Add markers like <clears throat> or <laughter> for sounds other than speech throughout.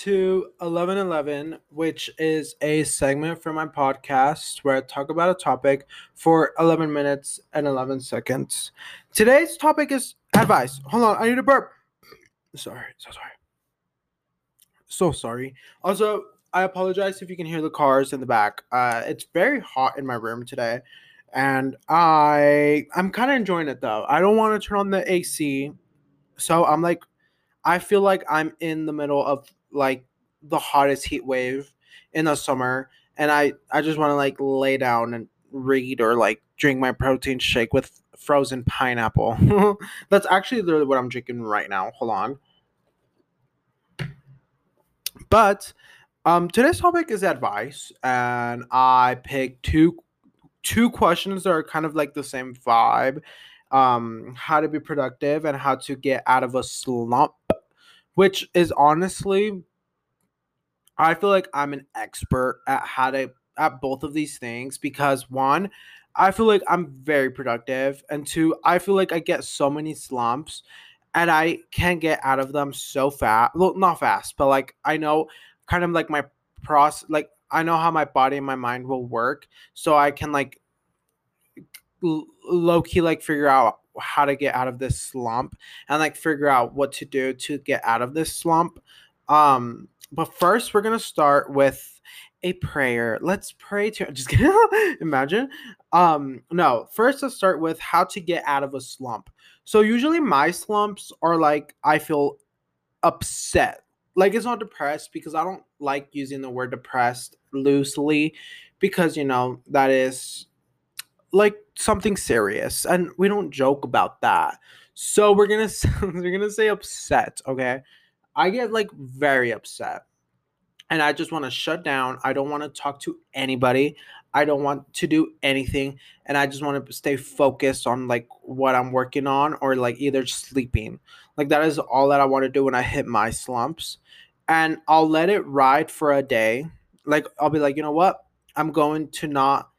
to 1111, which is a segment from my podcast where I talk about a topic for 11 minutes and 11 seconds. Today's topic is advice. Hold on, I need a burp. Sorry, so sorry. So sorry. Also, I apologize if you can hear the cars in the back. Uh, it's very hot in my room today, and I I'm kind of enjoying it though. I don't want to turn on the AC, so I'm like, I feel like I'm in the middle of like the hottest heat wave in the summer, and I I just want to like lay down and read or like drink my protein shake with frozen pineapple. <laughs> That's actually literally what I'm drinking right now. Hold on. But um, today's topic is advice, and I picked two two questions that are kind of like the same vibe. Um, how to be productive and how to get out of a slump, which is honestly, I feel like I'm an expert at how to at both of these things because one, I feel like I'm very productive, and two, I feel like I get so many slumps and I can get out of them so fast. Well, not fast, but like I know kind of like my process like i know how my body and my mind will work so i can like low key like figure out how to get out of this slump and like figure out what to do to get out of this slump. Um but first we're gonna start with a prayer. Let's pray to <laughs> just kidding. imagine. Um no first let's start with how to get out of a slump. So usually my slumps are like i feel upset. Like it's not depressed because I don't like using the word depressed loosely because you know that is like something serious and we don't joke about that. So we're to <laughs> we're to say upset, okay? I get like very upset. And I just want to shut down. I don't want to talk to anybody. I don't want to do anything and I just want to stay focused on like what I'm working on or like either sleeping. Like that is all that I want to do when I hit my slumps and I'll let it ride for a day. Like I'll be like, you know what? I'm going to not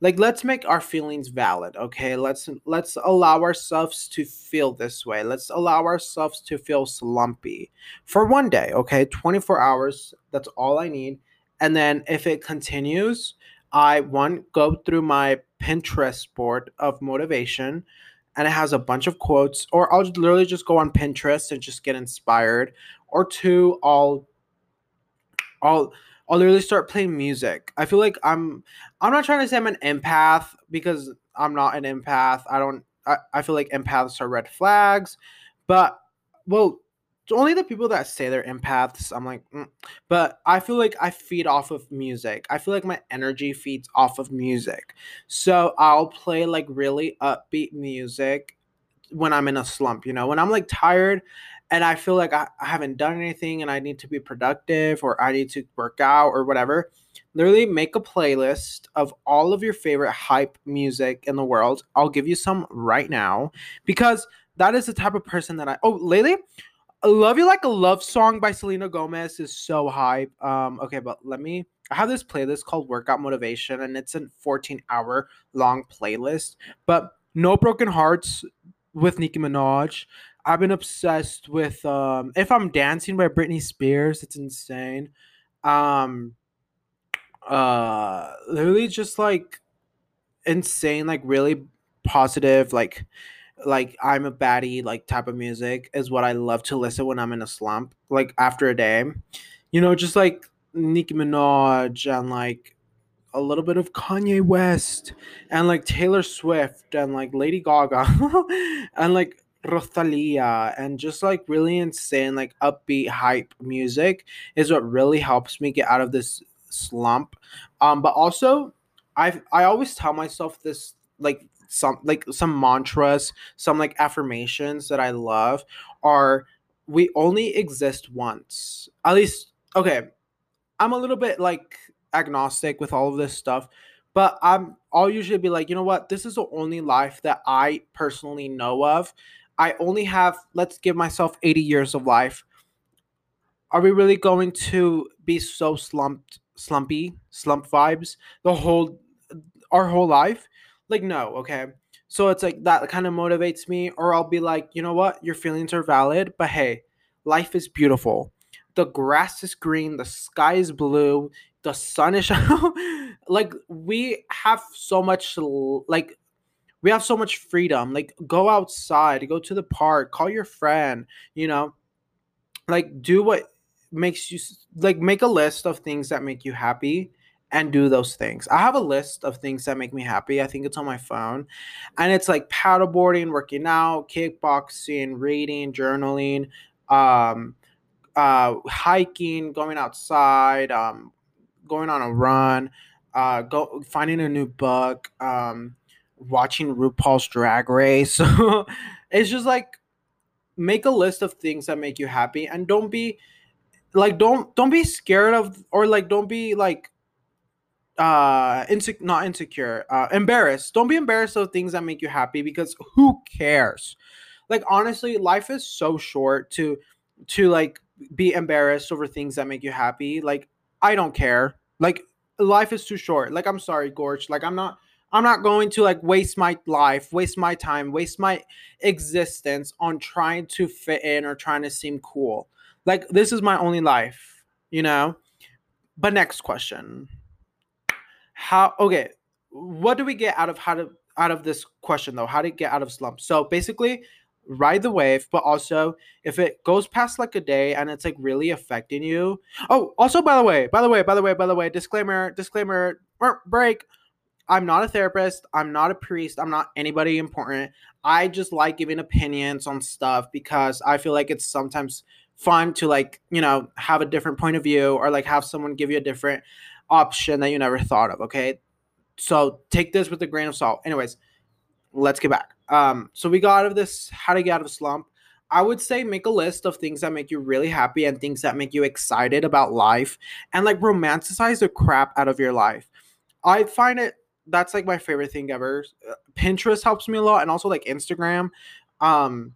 like let's make our feelings valid, okay? Let's let's allow ourselves to feel this way. Let's allow ourselves to feel slumpy for one day, okay? 24 hours, that's all I need. And then if it continues, I one go through my Pinterest board of motivation and it has a bunch of quotes or I'll literally just go on Pinterest and just get inspired or two, I'll I'll I'll literally start playing music. I feel like I'm I'm not trying to say I'm an empath because I'm not an empath. I don't I, I feel like empaths are red flags. But well, only the people that say they're empaths, I'm like, mm. but I feel like I feed off of music. I feel like my energy feeds off of music. So I'll play like really upbeat music when I'm in a slump, you know, when I'm like tired and I feel like I, I haven't done anything and I need to be productive or I need to work out or whatever, literally make a playlist of all of your favorite hype music in the world. I'll give you some right now because that is the type of person that I. Oh, lately, I Love You Like a Love Song by Selena Gomez is so hype. Um, okay, but let me. I have this playlist called Workout Motivation, and it's a 14 hour long playlist. But No Broken Hearts with Nicki Minaj. I've been obsessed with um If I'm Dancing by Britney Spears. It's insane. Um uh literally just like insane, like really positive, like like I'm a baddie like type of music is what I love to listen when I'm in a slump, like after a day. You know, just like Nicki Minaj and like a little bit of Kanye West and like Taylor Swift and like Lady Gaga <laughs> and like Rosalia and just like really insane, like upbeat hype music is what really helps me get out of this slump. Um, but also I I always tell myself this like some like some mantras, some like affirmations that I love are we only exist once. At least okay. I'm a little bit like agnostic with all of this stuff, but I'm I'll usually be like, you know what? This is the only life that I personally know of. I only have, let's give myself 80 years of life. Are we really going to be so slumped, slumpy, slump vibes the whole, our whole life? Like, no, okay. So it's like that kind of motivates me, or I'll be like, you know what, your feelings are valid, but hey, life is beautiful. the grass is green, the sky is blue, the sun is <laughs> like we have so much like we have so much freedom. Like go outside, go to the park, call your friend, you know. Like do what makes you like make a list of things that make you happy and do those things. I have a list of things that make me happy. I think it's on my phone. And it's like paddleboarding, working out, kickboxing, reading, journaling, um, uh, hiking, going outside, um, going on a run, uh, go finding a new book, um, watching RuPaul's Drag Race. <laughs> it's just like make a list of things that make you happy and don't be like don't don't be scared of or like don't be like uh insecure not insecure uh embarrassed. Don't be embarrassed of things that make you happy because who cares? Like honestly life is so short to to like be embarrassed over things that make you happy. Like i don't care. Like life is too short. Like i'm sorry gorge. Like i'm not i'm not going to like waste my life waste my time waste my existence on trying to fit in or trying to seem cool. Like this is my only life you know? But next question. How okay what do we get out of how to out of this question though? How to get out of slump? So basically ride the wave but also if it goes past like a day and it's like really affecting you. Oh also by the way by the way by the way by the way disclaimer disclaimer er, break i'm not a therapist i'm not a priest i'm not anybody important i just like giving opinions on stuff because i feel like it's sometimes fun to like you know have a different point of view or like have someone give you a different option that you never thought of. Okay. So take this with a grain of salt. Anyways, let's get back. Um, so we got out of this how to get out of a slump. I would say make a list of things that make you really happy and things that make you excited about life and like romanticize the crap out of your life. I find it that's like my favorite thing ever. Pinterest helps me a lot and also like Instagram. Um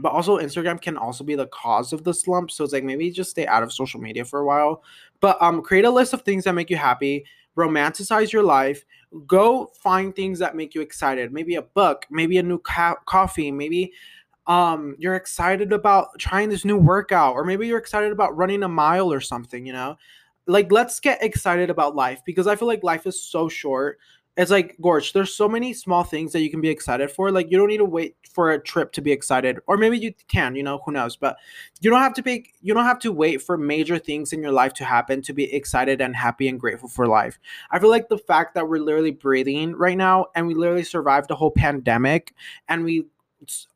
but also Instagram can also be the cause of the slump. So it's like maybe just stay out of social media for a while. But um, create a list of things that make you happy. Romanticize your life. Go find things that make you excited. Maybe a book. Maybe a new ca- coffee. Maybe um you're excited about trying this new workout or maybe you're excited about running a mile or something you know like let's get excited about life because i feel like life is so short. It's like gorge there's so many small things that you can be excited for like you don't need to wait for a trip to be excited or maybe you can you know who knows but you don't have to be you don't have to wait for major things in your life to happen to be excited and happy and grateful for life. I feel like the fact that we're literally breathing right now and we literally survived a whole pandemic and we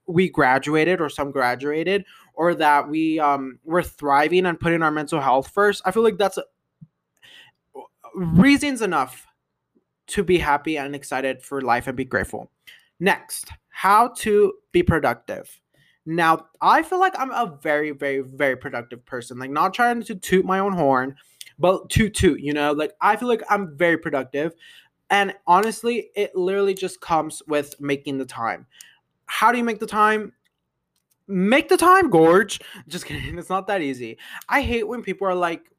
we graduated or some graduated or that we um we're thriving and putting our mental health first i feel like that's reasons enough to be happy and excited for life and be grateful. Next, how to be productive. Now, I feel like I'm a very, very, very productive person. Like, not trying to toot my own horn, but toot toot, you know? Like, I feel like I'm very productive. And honestly, it literally just comes with making the time. How do you make the time? Make the time, Gorge. <laughs> Just kidding. It's not that easy. I hate when people are like,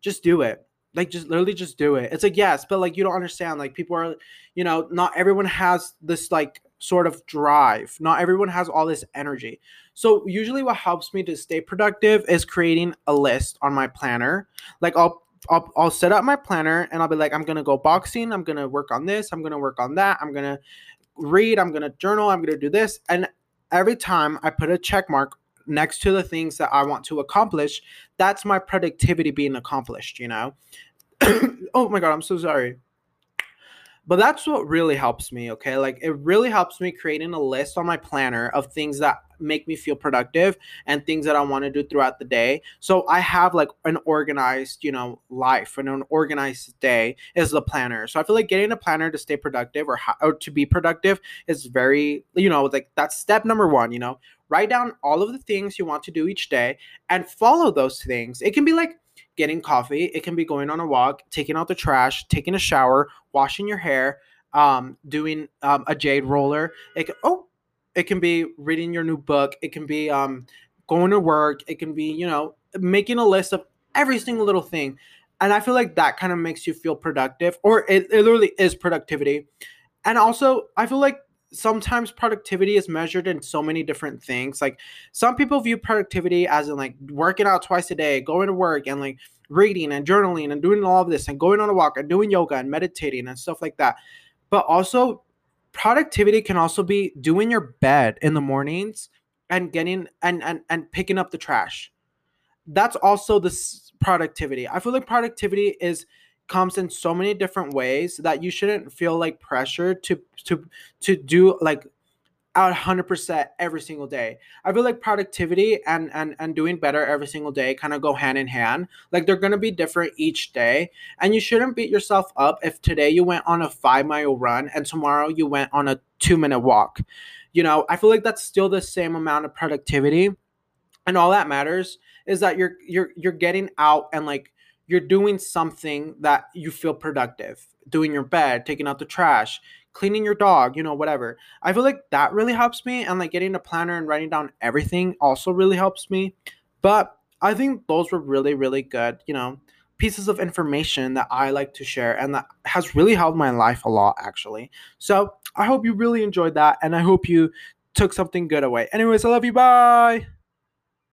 just do it like just literally just do it. It's like yes but like you don't understand like people are you know not everyone has this like sort of drive. Not everyone has all this energy. So usually what helps me to stay productive is creating a list on my planner. Like i'll I'll, I'll set up my planner and I'll be like, I'm gonna go boxing, I'm gonna work on this, I'm gonna work on that, I'm gonna read, I'm gonna journal, I'm gonna do this. And every time I put a check mark next to the things that I want to accomplish, that's my productivity being accomplished, you know? <clears throat> oh my God, I'm so sorry. But that's what really helps me, okay? Like it really helps me creating a list on my planner of things that make me feel productive and things that I want to do throughout the day. So I have like an organized, you know, life and an organized day is the planner. So I feel like getting a planner to stay productive or, or to be productive is very, you know, like that's step number one, you know, write down all of the things you want to do each day and follow those things. It can be like getting coffee, it can be going on a walk, taking out the trash, taking a shower, washing your hair, um, doing um, a jade roller. It oh, it can be reading your new book. It can be um, going to work. It can be you know making a list of every single little thing. And I feel like that kind of makes you feel productive, or it, it literally is productivity. And also, I feel like sometimes productivity is measured in so many different things. Like some people view productivity as in like working out twice a day, going to work and like reading and journaling and doing all of this and going on a walk and doing yoga and meditating and stuff like that. But also productivity can also be doing your bed in the mornings and getting and and, and picking up the trash. That's also this productivity. I feel like productivity is comes in so many different ways that you shouldn't feel like pressure to to to do like out 100% every single day. I feel like productivity and and and doing better every single day kind of go hand in hand. Like they're going to be different each day and you shouldn't beat yourself up if today you went on a 5-mile run and tomorrow you went on a 2-minute walk. You know, I feel like that's still the same amount of productivity and all that matters is that you're you're you're getting out and like you're doing something that you feel productive doing your bed taking out the trash cleaning your dog you know whatever. I feel like that really helps me and like getting a planner and writing down everything also really helps me. But i think those were really really good you know pieces of information that i like to share and that has really helped my life a lot actually. So i hope you really enjoyed that and i hope you took something good away. Anyways i love you. Bye